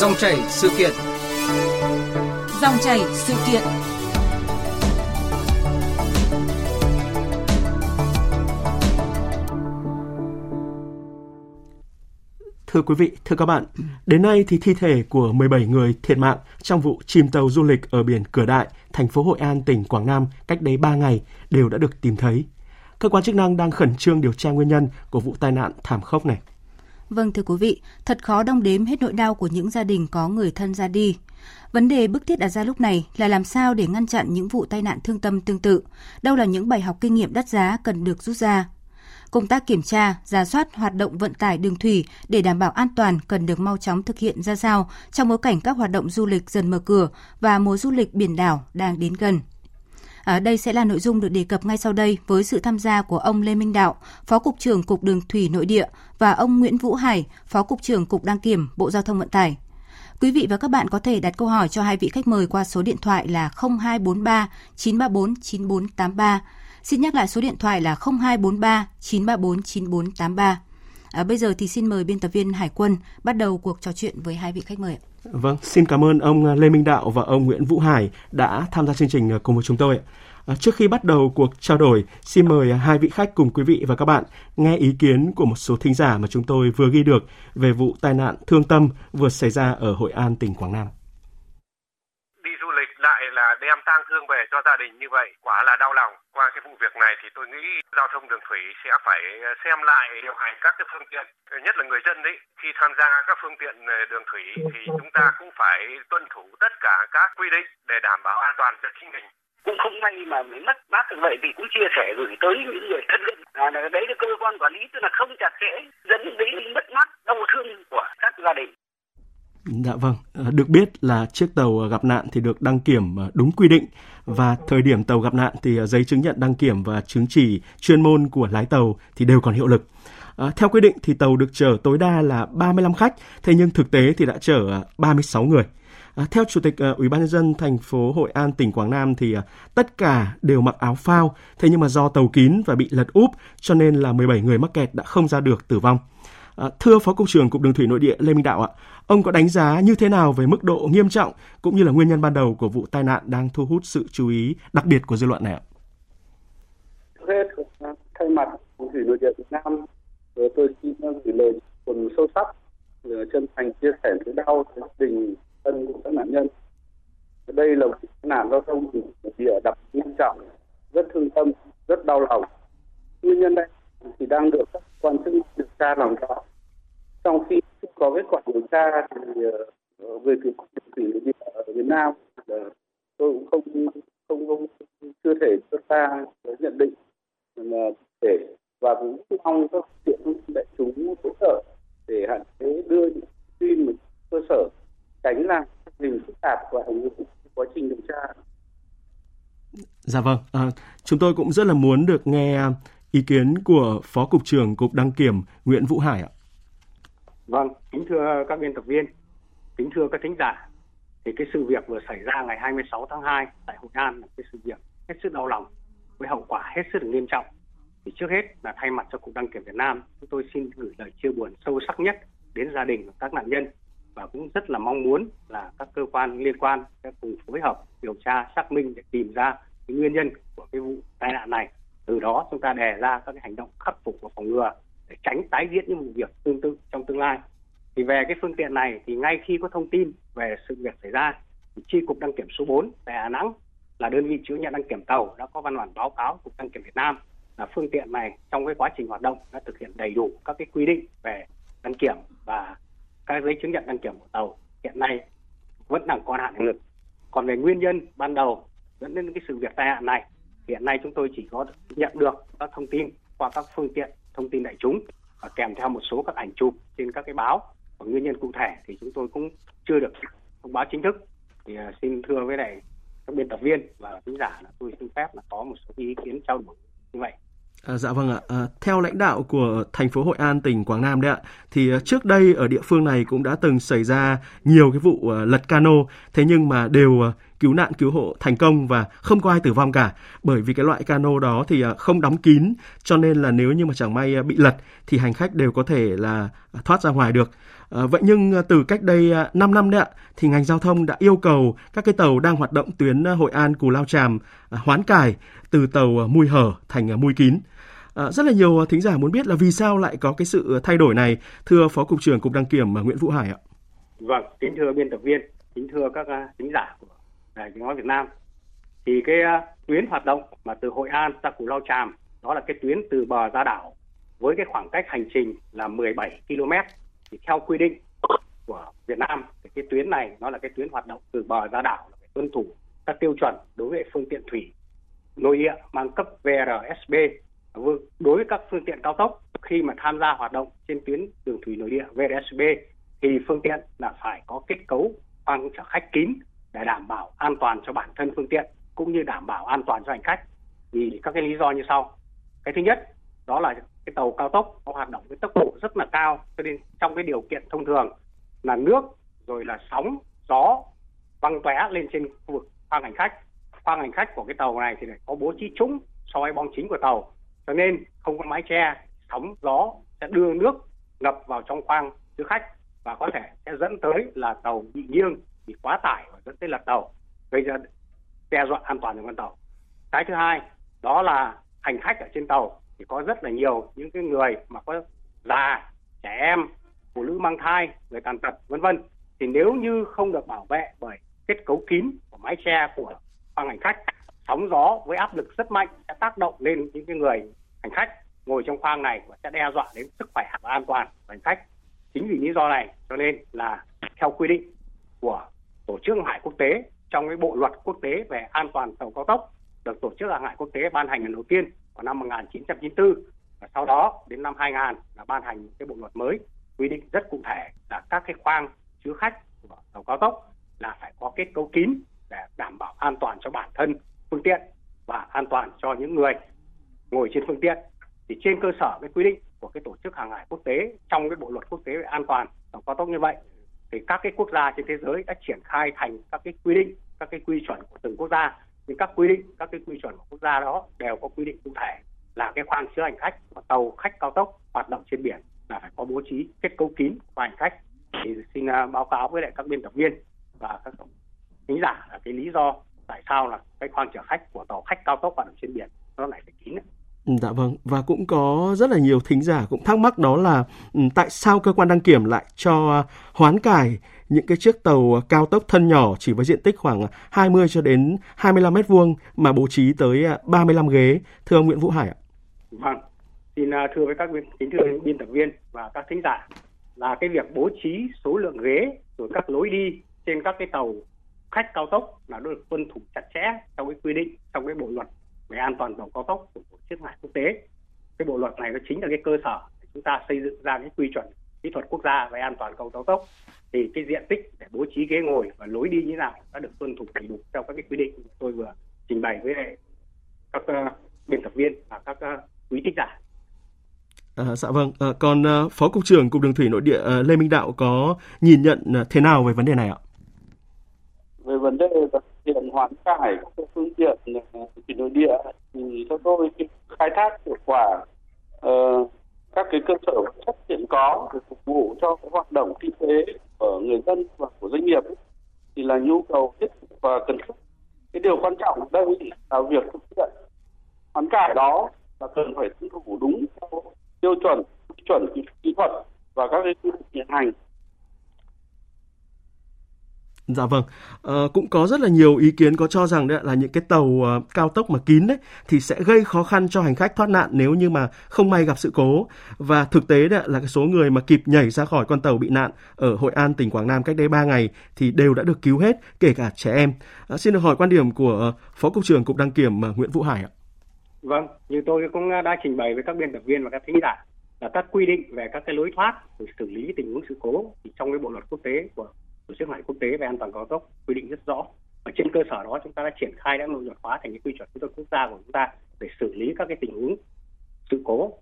Dòng chảy sự kiện. Dòng chảy sự kiện. Thưa quý vị, thưa các bạn, đến nay thì thi thể của 17 người thiệt mạng trong vụ chìm tàu du lịch ở biển Cửa Đại, thành phố Hội An, tỉnh Quảng Nam cách đây 3 ngày đều đã được tìm thấy. Cơ quan chức năng đang khẩn trương điều tra nguyên nhân của vụ tai nạn thảm khốc này. Vâng thưa quý vị, thật khó đong đếm hết nỗi đau của những gia đình có người thân ra đi. Vấn đề bức thiết đặt ra lúc này là làm sao để ngăn chặn những vụ tai nạn thương tâm tương tự. Đâu là những bài học kinh nghiệm đắt giá cần được rút ra. Công tác kiểm tra, giả soát hoạt động vận tải đường thủy để đảm bảo an toàn cần được mau chóng thực hiện ra sao trong bối cảnh các hoạt động du lịch dần mở cửa và mùa du lịch biển đảo đang đến gần. À, đây sẽ là nội dung được đề cập ngay sau đây với sự tham gia của ông Lê Minh Đạo, Phó Cục trưởng Cục Đường Thủy Nội địa và ông Nguyễn Vũ Hải, Phó Cục trưởng Cục Đăng Kiểm Bộ Giao thông Vận tải. Quý vị và các bạn có thể đặt câu hỏi cho hai vị khách mời qua số điện thoại là 0243 934 9483. Xin nhắc lại số điện thoại là 0243 934 9483. À, bây giờ thì xin mời biên tập viên Hải Quân bắt đầu cuộc trò chuyện với hai vị khách mời. Vâng, xin cảm ơn ông à, Lê Minh Đạo và ông Nguyễn Vũ Hải đã tham gia chương trình à, cùng với chúng tôi. À, trước khi bắt đầu cuộc trao đổi, xin mời à, hai vị khách cùng quý vị và các bạn nghe ý kiến của một số thính giả mà chúng tôi vừa ghi được về vụ tai nạn thương tâm vừa xảy ra ở Hội An, tỉnh Quảng Nam. Đi du lịch lại là đem tang thương về cho gia đình như vậy, quả là đau lòng. Qua cái vụ việc này thì tôi nghĩ giao thông đường thủy sẽ phải xem lại điều hành các cái phương tiện, nhất là người dân đấy. Khi tham gia các phương tiện ờ, đường thủy thì chúng ta cũng phải tuân thủ tất cả các quy định để đảm bảo an toàn cho chính mình. Cũng không may mà mới mất mát như vậy thì cũng chia sẻ gửi tới những người thân nhân à, đấy là cơ quan quản lý tức là không chặt chẽ dẫn đến mất mát đau thương của các gia đình. Dạ vâng, ờ, được biết là chiếc tàu ờ, gặp nạn thì được đăng kiểm ờ, đúng quy định và thời điểm tàu gặp nạn thì giấy chứng nhận đăng kiểm và chứng chỉ chuyên môn của lái tàu thì đều còn hiệu lực. À, theo quy định thì tàu được chở tối đa là 35 khách, thế nhưng thực tế thì đã chở 36 người. À, theo Chủ tịch uh, Ủy ban nhân dân thành phố Hội An tỉnh Quảng Nam thì uh, tất cả đều mặc áo phao, thế nhưng mà do tàu kín và bị lật úp cho nên là 17 người mắc kẹt đã không ra được tử vong. À, thưa Phó cục trưởng Cục Đường thủy Nội địa Lê Minh Đạo ạ, ông có đánh giá như thế nào về mức độ nghiêm trọng cũng như là nguyên nhân ban đầu của vụ tai nạn đang thu hút sự chú ý đặc biệt của dư luận này ạ? Hết thay mặt Cục thủy Nội địa Việt Nam, tôi xin gửi lời buồn sâu sắc chân thành chia sẻ nỗi đau gia đình thân của các nạn nhân đây là một tai nạn giao thông địa đặc nghiêm trọng rất thương tâm rất đau lòng nguyên nhân đây thì đang được các quan chức tra làm rõ trong khi có kết quả điều tra thì ờ, ờ, về phía cục đường thủy địa ở Việt Nam ờ, tôi cũng không không, không chưa thể đưa ra nhận định mà để và cũng mong các tiện đại chúng hỗ trợ để hạn chế đưa những tin mà cơ sở tránh làm hình phức tạp và ảnh hưởng quá trình điều tra. Dạ vâng, à, chúng tôi cũng rất là muốn được nghe ý kiến của Phó Cục trưởng Cục Đăng Kiểm Nguyễn Vũ Hải ạ. Vâng, kính thưa các biên tập viên, kính thưa các thính giả, thì cái sự việc vừa xảy ra ngày 26 tháng 2 tại Hội An là cái sự việc hết sức đau lòng với hậu quả hết sức nghiêm trọng. Thì trước hết là thay mặt cho Cục Đăng Kiểm Việt Nam, chúng tôi xin gửi lời chia buồn sâu sắc nhất đến gia đình các nạn nhân và cũng rất là mong muốn là các cơ quan liên quan sẽ cùng phối hợp điều tra xác minh để tìm ra cái nguyên nhân của cái vụ tai nạn này từ đó chúng ta đề ra các cái hành động khắc phục và phòng ngừa để tránh tái diễn những vụ việc tương tự trong tương lai thì về cái phương tiện này thì ngay khi có thông tin về sự việc xảy ra thì chi cục đăng kiểm số 4 tại Đà Nẵng là đơn vị chịu nhận đăng kiểm tàu đã có văn bản báo cáo cục đăng kiểm Việt Nam là phương tiện này trong cái quá trình hoạt động đã thực hiện đầy đủ các cái quy định về đăng kiểm và các giấy chứng nhận đăng kiểm của tàu hiện nay vẫn đang còn hạn hiệu lực. Còn về nguyên nhân ban đầu dẫn đến cái sự việc tai nạn này, hiện nay chúng tôi chỉ có nhận được các thông tin qua các phương tiện thông tin đại chúng và kèm theo một số các ảnh chụp trên các cái báo và nguyên nhân cụ thể thì chúng tôi cũng chưa được thông báo chính thức. Thì à, xin thưa với lại các biên tập viên và khán giả là tôi xin phép là có một số ý kiến trao đổi như vậy. À, dạ vâng ạ. À, theo lãnh đạo của thành phố Hội An, tỉnh Quảng Nam đấy ạ, thì à, trước đây ở địa phương này cũng đã từng xảy ra nhiều cái vụ à, lật cano, thế nhưng mà đều à, cứu nạn cứu hộ thành công và không có ai tử vong cả. Bởi vì cái loại cano đó thì à, không đóng kín cho nên là nếu như mà chẳng may à, bị lật thì hành khách đều có thể là à, thoát ra ngoài được. À, vậy nhưng à, từ cách đây 5 năm đấy ạ, thì ngành giao thông đã yêu cầu các cái tàu đang hoạt động tuyến Hội An Cù Lao Tràm hoán cải từ tàu mui hở thành mui kín. À, rất là nhiều à, thính giả muốn biết là vì sao lại có cái sự thay đổi này, thưa Phó Cục trưởng Cục Đăng kiểm à, Nguyễn Vũ Hải ạ. Vâng, kính thưa biên tập viên, kính thưa các à, thính giả của Đài Tiếng nói Việt Nam. Thì cái tuyến hoạt động mà từ Hội An ra Cù Lao tràm đó là cái tuyến từ bờ ra đảo với cái khoảng cách hành trình là 17 km thì theo quy định của Việt Nam thì cái tuyến này nó là cái tuyến hoạt động từ bờ ra đảo là phải tuân thủ các tiêu chuẩn đối với phương tiện thủy nội địa mang cấp VRSB Vâng, đối với các phương tiện cao tốc, khi mà tham gia hoạt động trên tuyến đường thủy nội địa VSB thì phương tiện là phải có kết cấu khoang chở khách kín để đảm bảo an toàn cho bản thân phương tiện, cũng như đảm bảo an toàn cho hành khách. Vì các cái lý do như sau. Cái thứ nhất, đó là cái tàu cao tốc có hoạt động với tốc độ rất là cao, cho nên trong cái điều kiện thông thường là nước, rồi là sóng, gió văng tóe lên trên khu vực khoang hành khách. Khoang hành khách của cái tàu này thì có bố trí trũng so với bong chính của tàu cho nên không có mái che, sóng, gió sẽ đưa nước ngập vào trong khoang chứa khách và có thể sẽ dẫn tới là tàu bị nghiêng, bị quá tải và dẫn tới lật tàu, gây ra đe dọa an toàn cho con tàu. Cái thứ hai, đó là hành khách ở trên tàu thì có rất là nhiều những cái người mà có già, trẻ em, phụ nữ mang thai, người tàn tật, vân vân. Thì nếu như không được bảo vệ bởi kết cấu kín của mái che của khoang hành khách sóng gió với áp lực rất mạnh sẽ tác động lên những cái người hành khách ngồi trong khoang này và sẽ đe dọa đến sức khỏe và an toàn của hành khách. Chính vì lý do này, cho nên là theo quy định của tổ chức hàng hải quốc tế, trong cái bộ luật quốc tế về an toàn tàu cao tốc được tổ chức hàng hải quốc tế ban hành lần đầu tiên vào năm 1994 và sau đó đến năm 2000 là ban hành cái bộ luật mới, quy định rất cụ thể là các cái khoang chứa khách của tàu cao tốc là phải có kết cấu kín để đảm bảo an toàn cho bản thân phương tiện và an toàn cho những người ngồi trên phương tiện. Thì trên cơ sở cái quy định của cái tổ chức hàng hải quốc tế trong cái bộ luật quốc tế về an toàn tàu cao tốc như vậy, thì các cái quốc gia trên thế giới đã triển khai thành các cái quy định, các cái quy chuẩn của từng quốc gia. Thì các quy định, các cái quy chuẩn của quốc gia đó đều có quy định cụ thể là cái khoang chứa hành khách của tàu khách cao tốc hoạt động trên biển là phải có bố trí kết cấu kín của hành khách. Thì xin à, báo cáo với lại các biên tập viên và các khán giả là cái lý do tại sao là cái khoang chở khách của tàu khách cao tốc hoạt động trên biển nó lại phải kín. Ừ, dạ vâng và cũng có rất là nhiều thính giả cũng thắc mắc đó là ừ, tại sao cơ quan đăng kiểm lại cho hoán cải những cái chiếc tàu cao tốc thân nhỏ chỉ với diện tích khoảng 20 cho đến 25 mét vuông mà bố trí tới 35 ghế thưa ông Nguyễn Vũ Hải ạ. Vâng, xin à, thưa với các kính thưa biên tập viên và các thính giả là cái việc bố trí số lượng ghế rồi các lối đi trên các cái tàu khách cao tốc là được tuân thủ chặt chẽ trong cái quy định trong cái bộ luật về an toàn tàu cao tốc của tổ chức hải quốc tế cái bộ luật này nó chính là cái cơ sở để chúng ta xây dựng ra cái quy chuẩn kỹ thuật quốc gia về an toàn cầu cao tốc thì cái diện tích để bố trí ghế ngồi và lối đi như thế nào đã được tuân thủ đầy đủ theo các cái quy định tôi vừa trình bày với các uh, biên tập viên và các uh, quý thính giả. À, dạ vâng. À, còn à, Phó cục trưởng Cục Đường thủy Nội địa à, Lê Minh Đạo có nhìn nhận à, thế nào về vấn đề này ạ? Vấn đề tiện hoán cải các phương tiện ờ, thủy nội địa thì theo tôi khai thác hiệu quả uh, các cái cơ sở chất hiện có để phục vụ cho cái hoạt động kinh tế của người dân và của doanh nghiệp ấy, thì là nhu cầu thiết và cần thiết. Cái điều quan trọng ở đây là việc thực hiện hoán cải đó là cần phải tuân thủ đúng theo tiêu chuẩn chuẩn kỹ thuật và các cái quy định hiện hành. Dạ vâng, à, cũng có rất là nhiều ý kiến có cho rằng đấy là những cái tàu uh, cao tốc mà kín đấy thì sẽ gây khó khăn cho hành khách thoát nạn nếu như mà không may gặp sự cố và thực tế đấy là cái số người mà kịp nhảy ra khỏi con tàu bị nạn ở Hội An tỉnh Quảng Nam cách đây 3 ngày thì đều đã được cứu hết kể cả trẻ em. À, xin được hỏi quan điểm của Phó cục trưởng Cục đăng kiểm uh, Nguyễn Vũ Hải ạ. Vâng, như tôi cũng đã trình bày với các biên tập viên và các thính giả là các quy định về các cái lối thoát xử lý tình huống sự cố thì trong cái bộ luật quốc tế của tổ chức hải quốc tế về an toàn cao tốc quy định rất rõ. Và trên cơ sở đó chúng ta đã triển khai, đã nội luật hóa thành cái quy chuẩn kỹ thuật quốc gia của chúng ta để xử lý các cái tình huống sự cố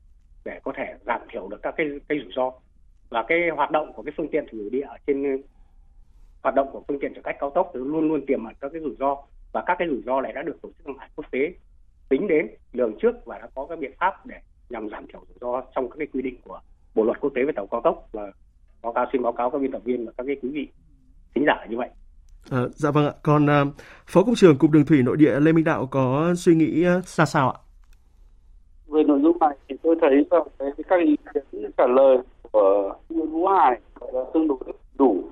để có thể giảm thiểu được các cái cái rủi ro. Và cái hoạt động của cái phương tiện thủy nội địa ở trên, hoạt động của phương tiện chở khách cao tốc thì luôn luôn tiềm ẩn các cái rủi ro. Và các cái rủi ro này đã được tổ chức hàng hải quốc tế tính đến lường trước và đã có các biện pháp để nhằm giảm thiểu rủi ro trong các cái quy định của bộ luật quốc tế về tàu cao tốc. Và báo cáo, xin báo cáo các biên tập viên và các cái quý vị thính giả như vậy. À, dạ vâng ạ. Còn à, Phó Cục trưởng Cục Đường Thủy Nội địa Lê Minh Đạo có suy nghĩ ra sao ạ? Về nội dung này thì tôi thấy rằng cái các ý kiến trả lời của Nguyễn Vũ Hải là tương đối đủ.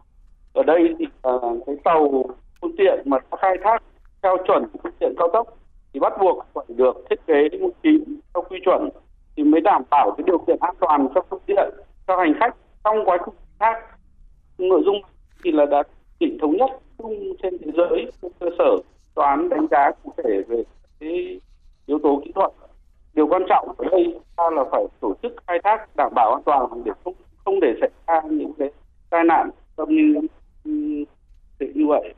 Ở đây thì uh, cái tàu phương tiện mà khai thác theo chuẩn phương tiện cao tốc thì bắt buộc phải được thiết kế một kín theo quy chuẩn thì mới đảm bảo cái điều kiện an toàn cho phương tiện cho hành khách trong quá trình khác nội dung thì là đã chỉnh thống nhất chung trên thế giới trên cơ sở toán đánh giá cụ thể về cái yếu tố kỹ thuật. Điều quan trọng ở đây là phải tổ chức khai thác đảm bảo an toàn để không không để xảy ra những cái tai nạn như ừ, như vậy.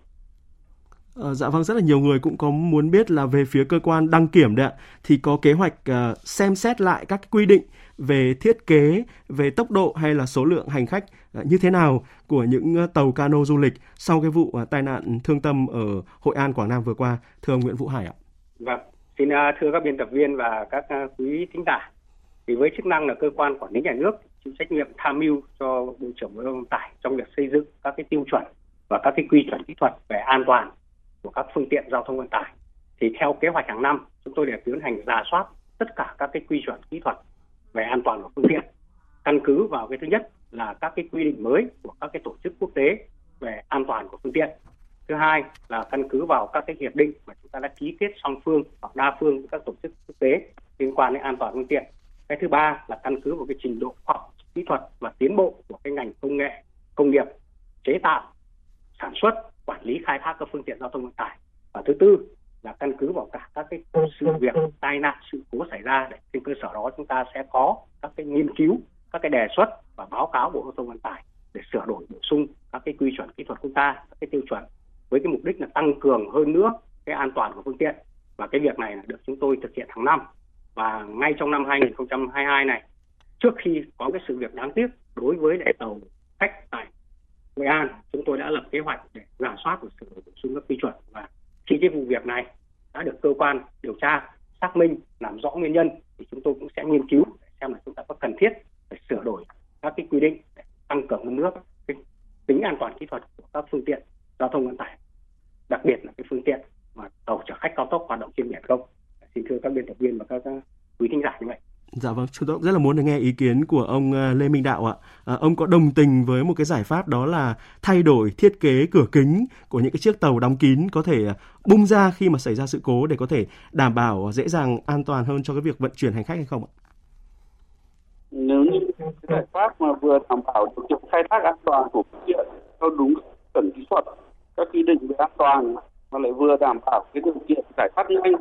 À, dạ vâng, rất là nhiều người cũng có muốn biết là về phía cơ quan đăng kiểm đấy ạ, thì có kế hoạch uh, xem xét lại các quy định về thiết kế, về tốc độ hay là số lượng hành khách à, như thế nào của những à, tàu cano du lịch sau cái vụ à, tai nạn thương tâm ở Hội An, Quảng Nam vừa qua, thưa ông Nguyễn Vũ Hải ạ. Vâng, xin thưa các biên tập viên và các quý thính giả, thì với chức năng là cơ quan quản lý nhà nước chịu trách nhiệm tham mưu cho bộ trưởng bộ giao thông tải trong việc xây dựng các cái tiêu chuẩn và các cái quy chuẩn kỹ thuật về an toàn của các phương tiện giao thông vận tải. Thì theo kế hoạch hàng năm chúng tôi đều tiến hành giả soát tất cả các cái quy chuẩn kỹ thuật về an toàn của phương tiện. Căn cứ vào cái thứ nhất là các cái quy định mới của các cái tổ chức quốc tế về an toàn của phương tiện. Thứ hai là căn cứ vào các cái hiệp định mà chúng ta đã ký kết song phương hoặc đa phương với các tổ chức quốc tế liên quan đến an toàn phương tiện. Cái thứ ba là căn cứ vào cái trình độ khoa học, kỹ thuật và tiến bộ của cái ngành công nghệ, công nghiệp, chế tạo, sản xuất, quản lý, khai thác các phương tiện giao thông vận tải. Và thứ tư là căn cứ vào cả các cái sự việc tai nạn sự cố xảy ra để trên cơ sở đó chúng ta sẽ có các cái nghiên cứu các cái đề xuất và báo cáo bộ giao thông vận tải để sửa đổi bổ sung các cái quy chuẩn kỹ thuật quốc gia các cái tiêu chuẩn với cái mục đích là tăng cường hơn nữa cái an toàn của phương tiện. Và cái việc này là được chúng tôi thực hiện hàng năm. Và ngay trong năm 2022 này trước khi có cái sự việc đáng tiếc đối với đại tàu khách tại Nghệ An chúng tôi đã lập kế hoạch để giả soát và sửa đổi bổ sung các quy chuẩn và khi cái vụ việc này đã được cơ quan điều tra xác minh, làm rõ nguyên nhân thì chúng tôi cũng sẽ nghiên cứu để xem là chúng ta có cần thiết phải sửa đổi các cái quy định để tăng cường hơn nữa cái tính an toàn kỹ thuật của các phương tiện giao thông vận tải, đặc biệt là cái phương tiện mà tàu chở khách cao tốc hoạt động trên biển không. Xin thưa các biên tập viên và các quý thính giả như vậy Dạ vâng, chúng tôi rất là muốn được nghe ý kiến của ông ờ, Lê Minh Đạo ạ. À, ông có đồng tình với một cái giải pháp đó là thay đổi thiết kế cửa kính của những cái chiếc tàu đóng kín có thể ờ, bung ra khi mà xảy ra sự cố để có thể đảm bảo dễ dàng an toàn hơn cho cái việc vận chuyển hành khách hay không ạ? Nếu như cái giải pháp mà vừa đảm bảo điều kiện khai thác an toàn của phương tiện theo đúng chuẩn kỹ thuật, các quy định về an toàn mà lại vừa đảm bảo cái điều kiện giải thoát nhanh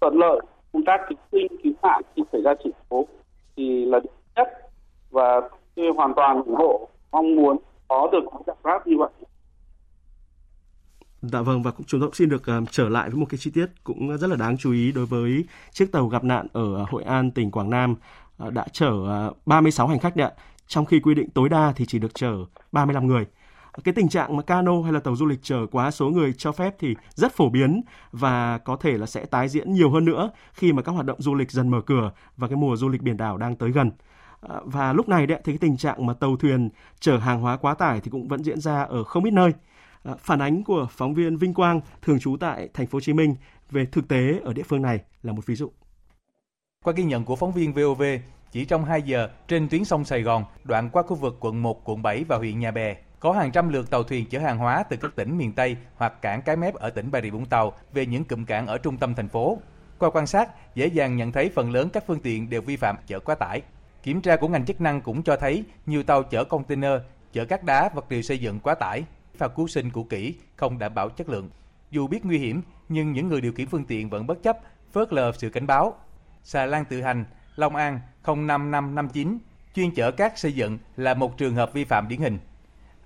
thuận lợi công tác cứu sinh cứu nạn khi xảy ra sự cố thì là đúng nhất. Và tôi hoàn toàn ủng hộ mong muốn có được những giải pháp như vậy. Dạ vâng và cũng chúng tôi cũng xin được uh, trở lại với một cái chi tiết cũng rất là đáng chú ý đối với chiếc tàu gặp nạn ở ờ, Hội An tỉnh Quảng Nam uh, đã chở uh, 36 hành khách đấy trong khi quy định tối đa thì chỉ được chở 35 người cái tình trạng mà cano hay là tàu du lịch chở quá số người cho phép thì rất phổ biến và có thể là sẽ tái diễn nhiều hơn nữa khi mà các hoạt động du lịch dần mở cửa và cái mùa du lịch biển đảo đang tới gần. À, và lúc này đấy thì cái tình trạng mà tàu thuyền chở hàng hóa quá tải thì cũng vẫn diễn ra ở không ít nơi. À, phản ánh của phóng viên Vinh Quang thường trú tại thành phố Hồ Chí Minh về thực tế ở địa phương này là một ví dụ. Qua ghi nhận của phóng viên VOV, chỉ trong 2 giờ trên tuyến sông Sài Gòn, đoạn qua khu vực quận 1, quận 7 và huyện Nhà Bè, có hàng trăm lượt tàu thuyền chở hàng hóa từ các tỉnh miền Tây hoặc cảng Cái Mép ở tỉnh Bà Rịa Vũng Tàu về những cụm cảng ở trung tâm thành phố. Qua quan sát, dễ dàng nhận thấy phần lớn các phương tiện đều vi phạm chở quá tải. Kiểm tra của ngành chức năng cũng cho thấy nhiều tàu chở container, chở cát đá, vật liệu xây dựng quá tải, phao cứu sinh cũ kỹ, không đảm bảo chất lượng. Dù biết nguy hiểm, nhưng những người điều khiển phương tiện vẫn bất chấp, phớt lờ sự cảnh báo. Xà lan tự hành, Long An 05559, chuyên chở cát xây dựng là một trường hợp vi phạm điển hình.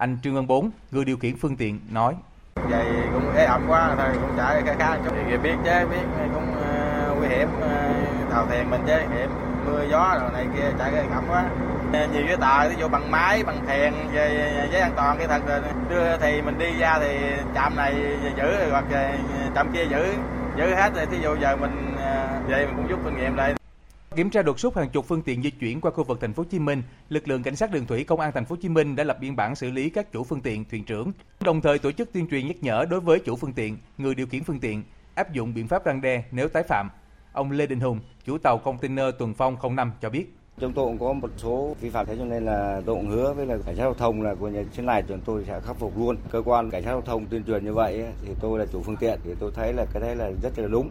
Anh Trương Văn Bốn, người điều khiển phương tiện nói. Vậy cũng ế ẩm quá thôi cũng chạy khá khá chút. Thì biết chứ biết cũng uh, nguy hiểm uh, tàu thuyền mình chứ hiểm mưa gió rồi này kia chạy cái ẩm quá. Ờ, nhiều cái tờ ví dụ bằng máy bằng thèn về giấy an toàn cái thật rồi đưa thì mình đi ra thì trạm này giữ hoặc trạm kia giữ giữ hết rồi thí dụ giờ mình về mình cũng rút kinh nghiệm lại. Kiểm tra đột xuất hàng chục phương tiện di chuyển qua khu vực thành phố Hồ Chí Minh, lực lượng cảnh sát đường thủy công an thành phố Hồ Chí Minh đã lập biên bản xử lý các chủ phương tiện, thuyền trưởng, đồng thời tổ chức tuyên truyền nhắc nhở đối với chủ phương tiện, người điều khiển phương tiện áp dụng biện pháp răn đe nếu tái phạm. Ông Lê Đình Hùng, chủ tàu container Tuần Phong 05 cho biết. Chúng tôi cũng có một số vi phạm thế cho nên là tôi cũng hứa với là cảnh sát giao thông là của nhà trên này chúng tôi sẽ khắc phục luôn. Cơ quan cảnh sát giao thông tuyên truyền như vậy thì tôi là chủ phương tiện thì tôi thấy là cái đấy là rất là đúng.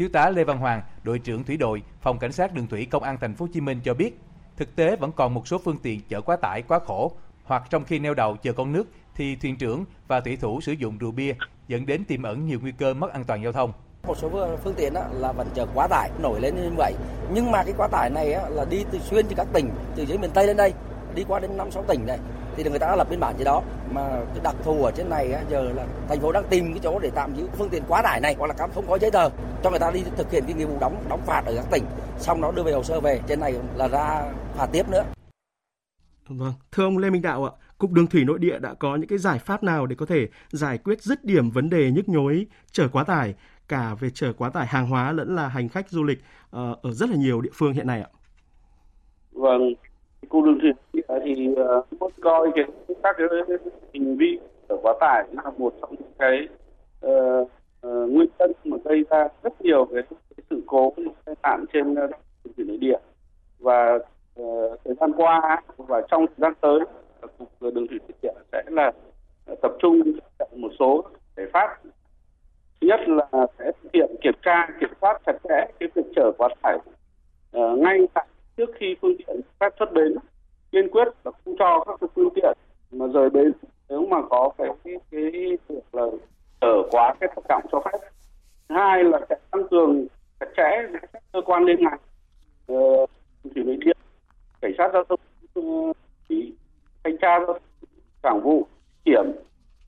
Thiếu tá Lê Văn Hoàng, đội trưởng thủy đội, phòng cảnh sát đường thủy công an thành phố Hồ Chí Minh cho biết, thực tế vẫn còn một số phương tiện chở quá tải quá khổ hoặc trong khi neo đậu chờ con nước thì thuyền trưởng và thủy thủ sử dụng rượu bia dẫn đến tiềm ẩn nhiều nguy cơ mất an toàn giao thông. Một số phương tiện là vẫn chở quá tải nổi lên như vậy. Nhưng mà cái quá tải này là đi từ xuyên từ các tỉnh từ dưới miền Tây lên đây, đi qua đến năm sáu tỉnh này thì người ta đã lập biên bản gì đó. Mà cái đặc thù ở trên này giờ là thành phố đang tìm cái chỗ để tạm giữ phương tiện quá tải này hoặc là cắm không có giấy tờ cho người ta đi thực hiện cái nghĩa vụ đóng đóng phạt ở các tỉnh. Xong nó đưa về hồ sơ về trên này là ra phạt tiếp nữa. Vâng, thưa ông Lê Minh Đạo ạ, Cục Đường thủy Nội địa đã có những cái giải pháp nào để có thể giải quyết dứt điểm vấn đề nhức nhối chở quá tải cả về chở quá tải hàng hóa lẫn là hành khách du lịch uh, ở rất là nhiều địa phương hiện nay ạ? Vâng, Cục Đường thủy Ờ, thì uh, coi cái các cái ờ, hành vi chở quá tải là một trong những cái uh, uh, nguyên nhân mà gây ra rất nhiều cái, cái sự cố tai nạn trên đường thủy nội địa. Và uh, thời gian qua và trong thời gian tới cục đường thủy nội địa sẽ là tập trung một số giải pháp. Thứ nhất là sẽ thực hiện kiểm tra kiểm soát chặt chẽ cái việc chở quá tải uh, ngay tại trước khi phương tiện phép xuất bến kiên quyết là không cho các phương tiện mà rời bến. Nếu mà có cái cái, cái việc là ở quá cái tải trọng cho phép. Hai là sẽ tăng cường chặt chẽ các cơ quan liên ngành uh, thủy nội địa cảnh sát giao thông uh, thanh tra giao thông cảng vụ kiểm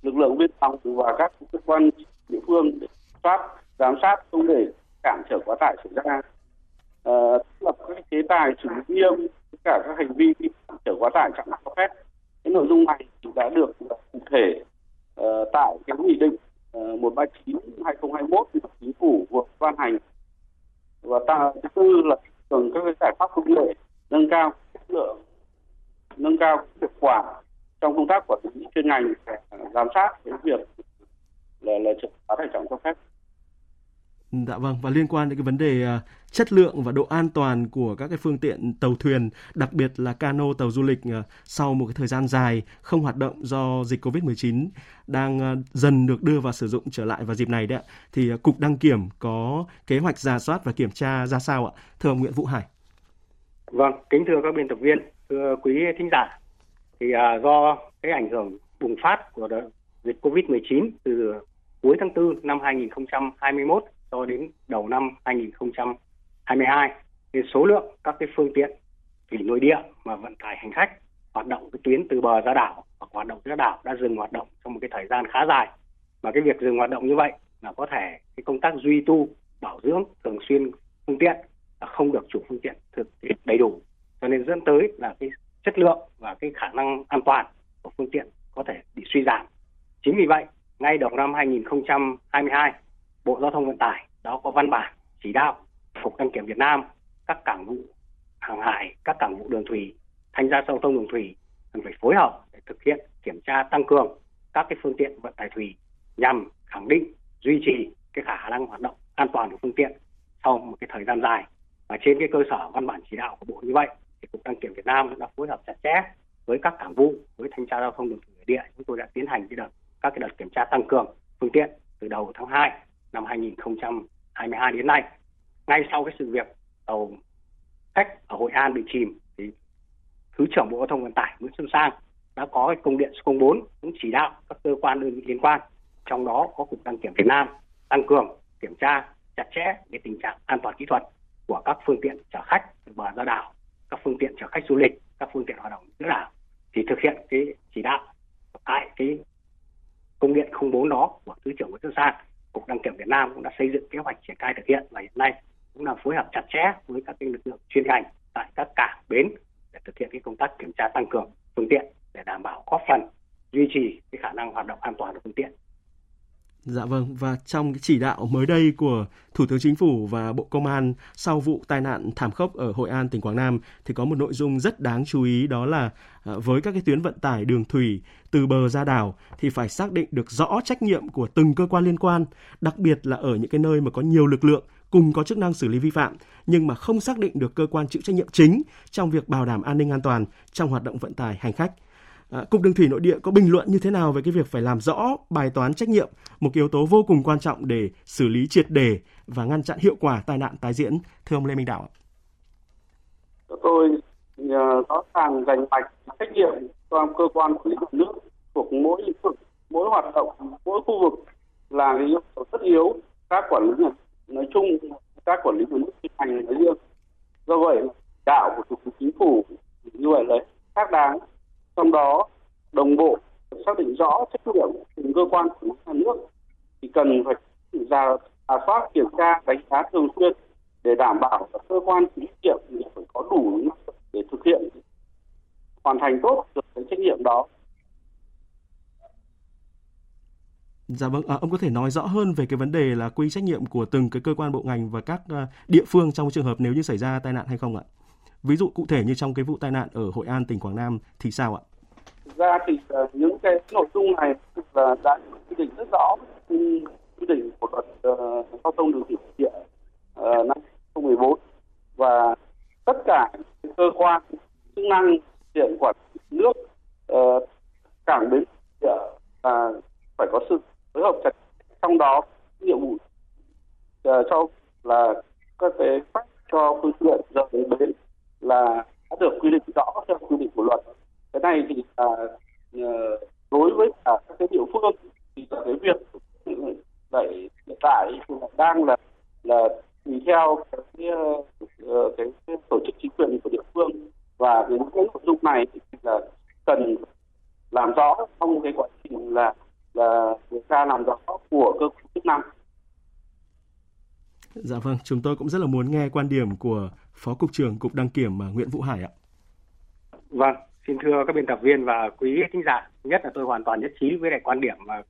lực lượng biên phòng và các cơ quan địa phương để soát giám sát không để cản trở quá tải xảy ra. Uh, lập các chế tài xử lý nghiêm cả các hành vi chở quá tải trọng cho phép. Cái nội dung này đã được ờ, cụ thể uh, tại cái nghị định uh, 139 2021 của chính phủ vừa ban hành. Và ta thứ tư là cần các cái giải pháp công nghệ nâng cao chất lượng nâng cao hiệu quả trong công tác quản lý chuyên ngành giám sát cái việc là là chở quá tải trọng cho phép. Dạ vâng và liên quan đến cái vấn đề uh, chất lượng và độ an toàn của các cái phương tiện tàu thuyền, đặc biệt là cano tàu du lịch uh, sau một cái thời gian dài không hoạt động do dịch Covid-19 đang uh, dần được đưa vào sử dụng trở lại vào dịp này đấy ạ. Thì cục đăng kiểm có kế hoạch giả soát và kiểm tra ra sao ạ? Thưa ông Nguyễn Vũ Hải. Vâng, kính thưa các biên tập viên, thưa quý thính giả. Thì do cái ảnh hưởng bùng phát của dịch Covid-19 từ cuối tháng 4 năm 2021 cho đến đầu năm 2022 thì số lượng các cái phương tiện thủy nội địa mà vận tải hành khách hoạt động cái tuyến từ bờ ra đảo hoặc hoạt động ra đảo, đã dừng hoạt động trong một cái thời gian khá dài. Mà cái việc dừng hoạt động như vậy là có thể cái công tác duy tu, bảo dưỡng thường xuyên phương tiện là không được chủ phương tiện thực hiện đầy đủ. Cho nên dẫn tới là cái chất lượng và cái khả năng an toàn của phương tiện có thể bị suy giảm. Chính vì vậy, ngay đầu năm 2022 Bộ Giao thông Vận tải đó có văn bản chỉ đạo Cục đăng kiểm Việt Nam, các cảng vụ hàng hải, các cảng vụ đường thủy, thanh tra giao thông đường thủy cần phải phối hợp để thực hiện kiểm tra tăng cường các cái phương tiện vận tải thủy nhằm khẳng định duy trì cái khả năng hoạt động an toàn của phương tiện sau một cái thời gian dài. Và trên cái cơ sở văn bản chỉ đạo của bộ như vậy thì cục đăng kiểm Việt Nam đã phối hợp chặt chẽ với các cảng vụ với thanh tra giao thông đường thủy nội địa. Chúng tôi đã tiến hành cái đợt các cái đợt kiểm tra tăng cường phương tiện từ đầu tháng 2 năm 2022 đến nay. Ngay sau cái sự việc tàu khách ở Hội An bị chìm thì Thứ trưởng Bộ Giao thông Vận tải Nguyễn Xuân Sang đã có cái công điện số 04 cũng chỉ đạo các cơ quan đơn vị liên quan, trong đó có Cục đăng kiểm Việt Nam tăng cường kiểm tra chặt chẽ về tình trạng an toàn kỹ thuật của các phương tiện chở khách từ bờ ra đảo, các phương tiện chở khách du lịch, các phương tiện hoạt động giữa đảo thì thực hiện cái chỉ đạo tại cái công điện 04 đó của Thứ trưởng Nguyễn Xuân Sang Cục đăng kiểm Việt Nam cũng đã xây dựng kế hoạch triển khai thực hiện và hiện nay cũng đang phối hợp chặt chẽ với các lực lượng chuyên ngành tại các cảng, bến để thực thực hiện cái công tác kiểm tra tăng cường phương tiện để đảm bảo góp phần duy trì cái khả năng hoạt động an toàn của phương tiện. Dạ vâng, và trong cái chỉ đạo mới đây của Thủ tướng Chính phủ và Bộ Công an sau vụ tai nạn thảm khốc ở Hội An, tỉnh Quảng Nam thì có một nội dung rất đáng chú ý đó là à, với các cái tuyến vận tải đường thủy từ bờ ra đảo thì phải xác định được rõ trách nhiệm của từng cơ quan liên quan, đặc biệt là ở những cái nơi mà có nhiều lực lượng cùng có chức năng xử lý vi phạm nhưng mà không xác định được cơ quan chịu trách nhiệm chính trong việc bảo đảm an ninh an toàn trong hoạt động vận tải hành khách. À, Cục Đường thủy Nội địa có bình luận như thế nào về cái việc phải làm rõ bài toán trách nhiệm, một yếu tố vô cùng quan trọng để xử lý triệt đề và ngăn chặn hiệu quả tai nạn tái diễn, thưa ông Lê Minh Đạo? Tôi à, rõ ràng dành mạch trách nhiệm cho cơ quan quản lý nước thuộc mỗi lĩnh vực, mỗi hoạt động, mỗi khu vực là cái yêu cầu rất yếu. Các quản lý nhà nói chung các quản lý nhà nước thi hành nói riêng. Do vậy đạo của thủ tướng chính phủ như vậy là khác đáng trong đó đồng bộ xác định rõ trách nhiệm từng cơ quan của nhà nước thì cần phải ra à, soát kiểm tra đánh giá thường xuyên để đảm bảo các cơ quan chịu trách nhiệm phải có đủ để thực hiện hoàn thành tốt được cái trách nhiệm đó Dạ vâng, à, ông có thể nói rõ hơn về cái vấn đề là quy trách nhiệm của từng cái cơ quan bộ ngành và các à, địa phương trong trường hợp nếu như xảy ra tai nạn hay không ạ? Ví dụ cụ thể như trong cái vụ tai nạn ở Hội An, tỉnh Quảng Nam thì sao ạ? Ra thì uh, những cái nội dung này là đã quy định rất rõ quy định của luật uh, giao thông đường thủy nội địa uh, năm 2014 và tất cả cơ quan chức năng hiện quản nước uh, cảng bến địa và phải có sự phối hợp chặt trong đó nhiệm vụ uh, cho là các cái phát cho phương tiện rời đến bến là đã được quy định rõ theo quy định của luật cái này thì là đối với cả các cái địa phương thì là cái việc lại hiện tại thì đang là là tùy theo cái, ờ, cái, cái tổ chức chính quyền của địa phương và những cái nội dung này thì là cần làm rõ trong cái quá trình là là điều tra làm rõ của cơ quan chức năng. Dạ vâng, chúng tôi cũng rất là muốn nghe quan điểm của Phó Cục trưởng Cục Đăng Kiểm à, Nguyễn Vũ Hải ạ. Vâng, xin thưa các biên tập viên và quý khán giả, nhất là tôi hoàn toàn nhất trí với lại quan điểm mà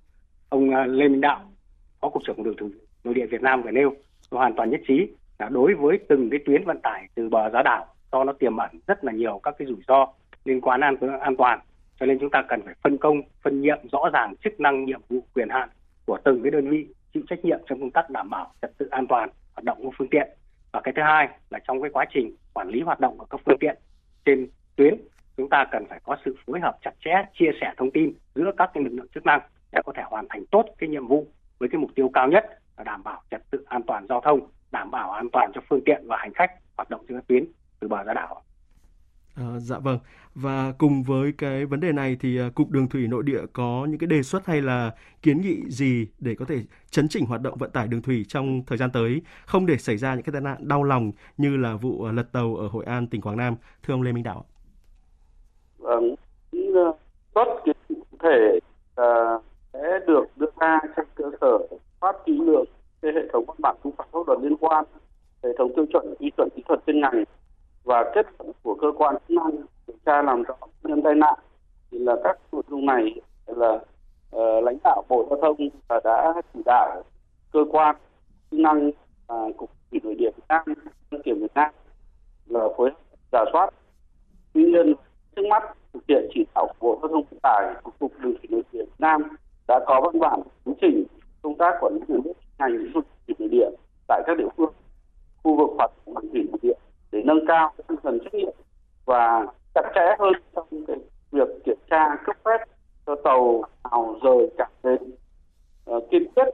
ông à, Lê Minh Đạo, Phó Cục trưởng Đường thủy Nội địa Việt Nam vừa nêu. Tôi hoàn toàn nhất trí là đối với từng cái tuyến vận tải từ bờ ra đảo do nó tiềm ẩn rất là nhiều các cái rủi ro liên quan an an toàn cho nên chúng ta cần phải phân công phân nhiệm rõ ràng chức năng nhiệm vụ quyền hạn của từng cái đơn vị chịu trách nhiệm trong công tác đảm bảo trật tự an toàn hoạt động của phương tiện. Và cái thứ hai là trong cái quá trình quản lý hoạt động của các phương tiện trên tuyến, chúng ta cần phải có sự phối hợp chặt chẽ, chia sẻ thông tin giữa các cái lực lượng chức năng để có thể hoàn thành tốt cái nhiệm vụ với cái mục tiêu cao nhất là đảm bảo trật tự an toàn giao thông, đảm bảo an toàn cho phương tiện và hành khách hoạt động trên các tuyến từ bờ ra đảo. À, dạ vâng. Và cùng với cái vấn đề này thì ờ, Cục Đường thủy Nội địa có những cái đề xuất hay là kiến nghị gì để có thể chấn chỉnh hoạt động vận tải đường thủy trong thời gian tới, không để xảy ra những cái tai nạn đau lòng như là vụ ờ, lật tàu ở Hội An, tỉnh Quảng Nam. Thưa ông Lê Minh Đạo. Vâng, xuất kiến cụ thể uh, sẽ được đưa ra trên cơ sở phát kỹ lượng hệ thống văn bản quy phạm pháp luật liên quan, hệ thống tiêu chuẩn quy chuẩn kỹ thuật chuyên ngành và kết luận của cơ quan chức năng điều tra làm rõ nguyên tai nạn thì là các nội dung này là uh, lãnh đạo bộ giao thông và đã chỉ đạo cơ quan chức năng uh, cục thủy nội địa việt nam đăng kiểm việt nam là phối hợp giả soát. Tuy nhiên trước mắt thực hiện chỉ đạo của bộ giao thông vận tải của cục đường thủy nội địa việt nam đã có văn bản chấn chỉnh công tác quản lý nhà nước ngành lĩnh vực thủy nội địa tại các địa phương khu vực hoạt động thủy nội địa để nâng cao tinh thần trách nhiệm và chặt chẽ hơn trong cái việc kiểm tra cấp phép cho tàu nào rời cảng bến uh, ờ, kiên quyết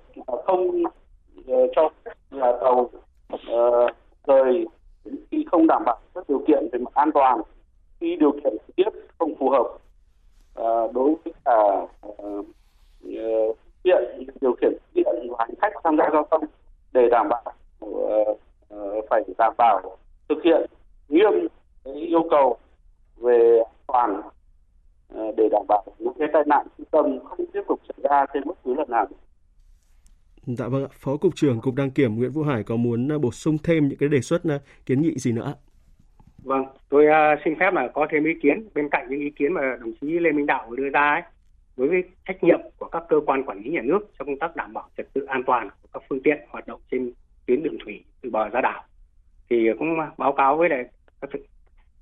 không uh, cho phép là tàu uh, rời khi không đảm bảo các điều kiện về mặt an toàn khi điều kiện thời tiết không phù hợp. Uh, đối với cả uh, điện điều khiển điện và hành khách tham gia giao thông để đảm bảo uh, uh, phải đảm bảo thực hiện nghiêm cái yêu cầu về an toàn ờ, để đảm bảo những cái tai nạn trung tâm không tiếp tục xảy ra thêm bất cứ lần nào. Dạ vâng ạ, Phó Cục trưởng Cục Đăng Kiểm Nguyễn Vũ Hải có muốn ờ, bổ sung thêm những cái đề xuất ờ, kiến nghị gì nữa? Vâng, Tôi uh, xin phép là có thêm ý kiến bên cạnh những ý kiến mà đồng chí Lê Minh Đạo đưa ra ấy, đối với trách nhiệm của các cơ quan quản lý nhà nước trong công tác đảm bảo trật tự an toàn của các phương tiện hoạt động trên tuyến đường thủy từ bờ ra đảo thì cũng báo cáo với lại các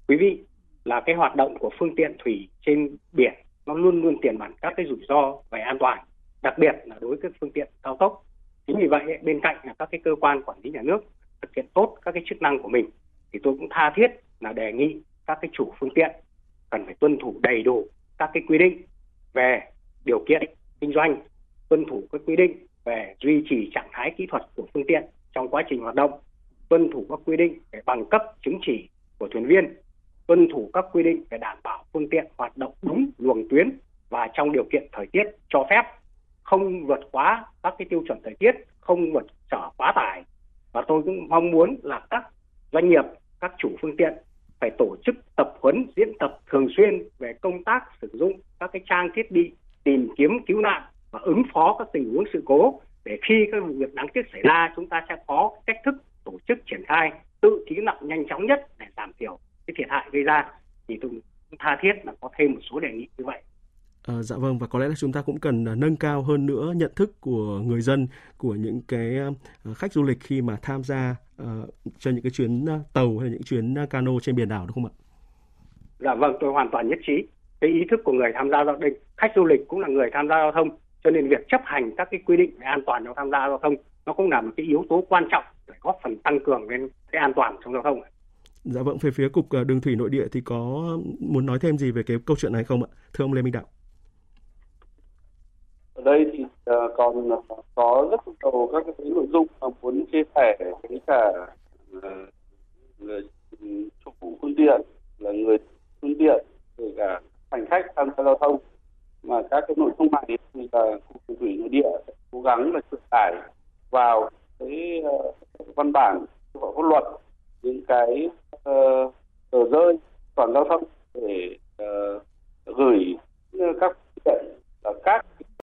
quý vị là cái hoạt động của phương tiện thủy trên biển nó luôn luôn tiềm ẩn các cái rủi ro về an toàn, đặc biệt là đối với các phương tiện cao tốc. Chính vì vậy, bên cạnh là các cái cơ quan quản lý nhà nước thực hiện tốt các cái chức năng của mình, thì tôi cũng tha thiết là đề nghị các cái chủ phương tiện cần phải tuân thủ đầy đủ các cái quy định về điều kiện kinh doanh, tuân thủ các quy định về duy trì trạng thái kỹ thuật của phương tiện trong quá trình hoạt động tuân thủ các quy định về bằng cấp chứng chỉ của thuyền viên, tuân thủ các quy định về đảm bảo phương tiện hoạt động đúng luồng tuyến và trong điều kiện thời tiết cho phép, không vượt quá các cái tiêu chuẩn thời tiết, không vượt trở quá tải. Và tôi cũng mong muốn là các doanh nghiệp, các chủ phương tiện phải tổ chức tập huấn, diễn tập thường xuyên về công tác sử dụng các cái trang thiết bị tìm kiếm, cứu nạn và ứng phó các tình huống sự cố để khi các vụ việc đáng tiếc xảy ra, chúng ta sẽ có cách thức tổ chức triển khai tự cứu nạn nhanh chóng nhất để giảm thiểu cái thiệt hại gây ra thì tôi tha thiết là có thêm một số đề nghị như vậy À, dạ vâng và có lẽ là chúng ta cũng cần à, nâng cao hơn nữa nhận thức của người dân của những cái à, khách du lịch khi mà tham gia uh, cho những cái chuyến tàu hay những chuyến cano trên biển đảo đúng không ạ? Dạ vâng tôi hoàn toàn nhất trí cái ý thức của người tham gia giao thông khách du lịch cũng là người tham gia giao thông cho nên việc chấp hành các cái quy định về an toàn trong tham gia giao thông nó cũng là một cái yếu tố quan trọng để góp phần tăng cường lên cái an toàn trong giao thông. Dạ vâng, về phía cục đường thủy nội địa thì có muốn nói thêm gì về cái câu chuyện này không ạ, thưa ông Lê Minh Đạo? ở đây thì uh, còn có rất nhiều các cái nội dung mà muốn chia sẻ với cả người chủ phương tiện là người phương tiện kể cả hành khách tham gia giao thông mà các cái nội dung này thì là cục thủy nội địa cố gắng là truyền tải vào cái uh, văn bản của pháp luật những cái uh, tờ rơi toàn giao thông để uh, gửi các là các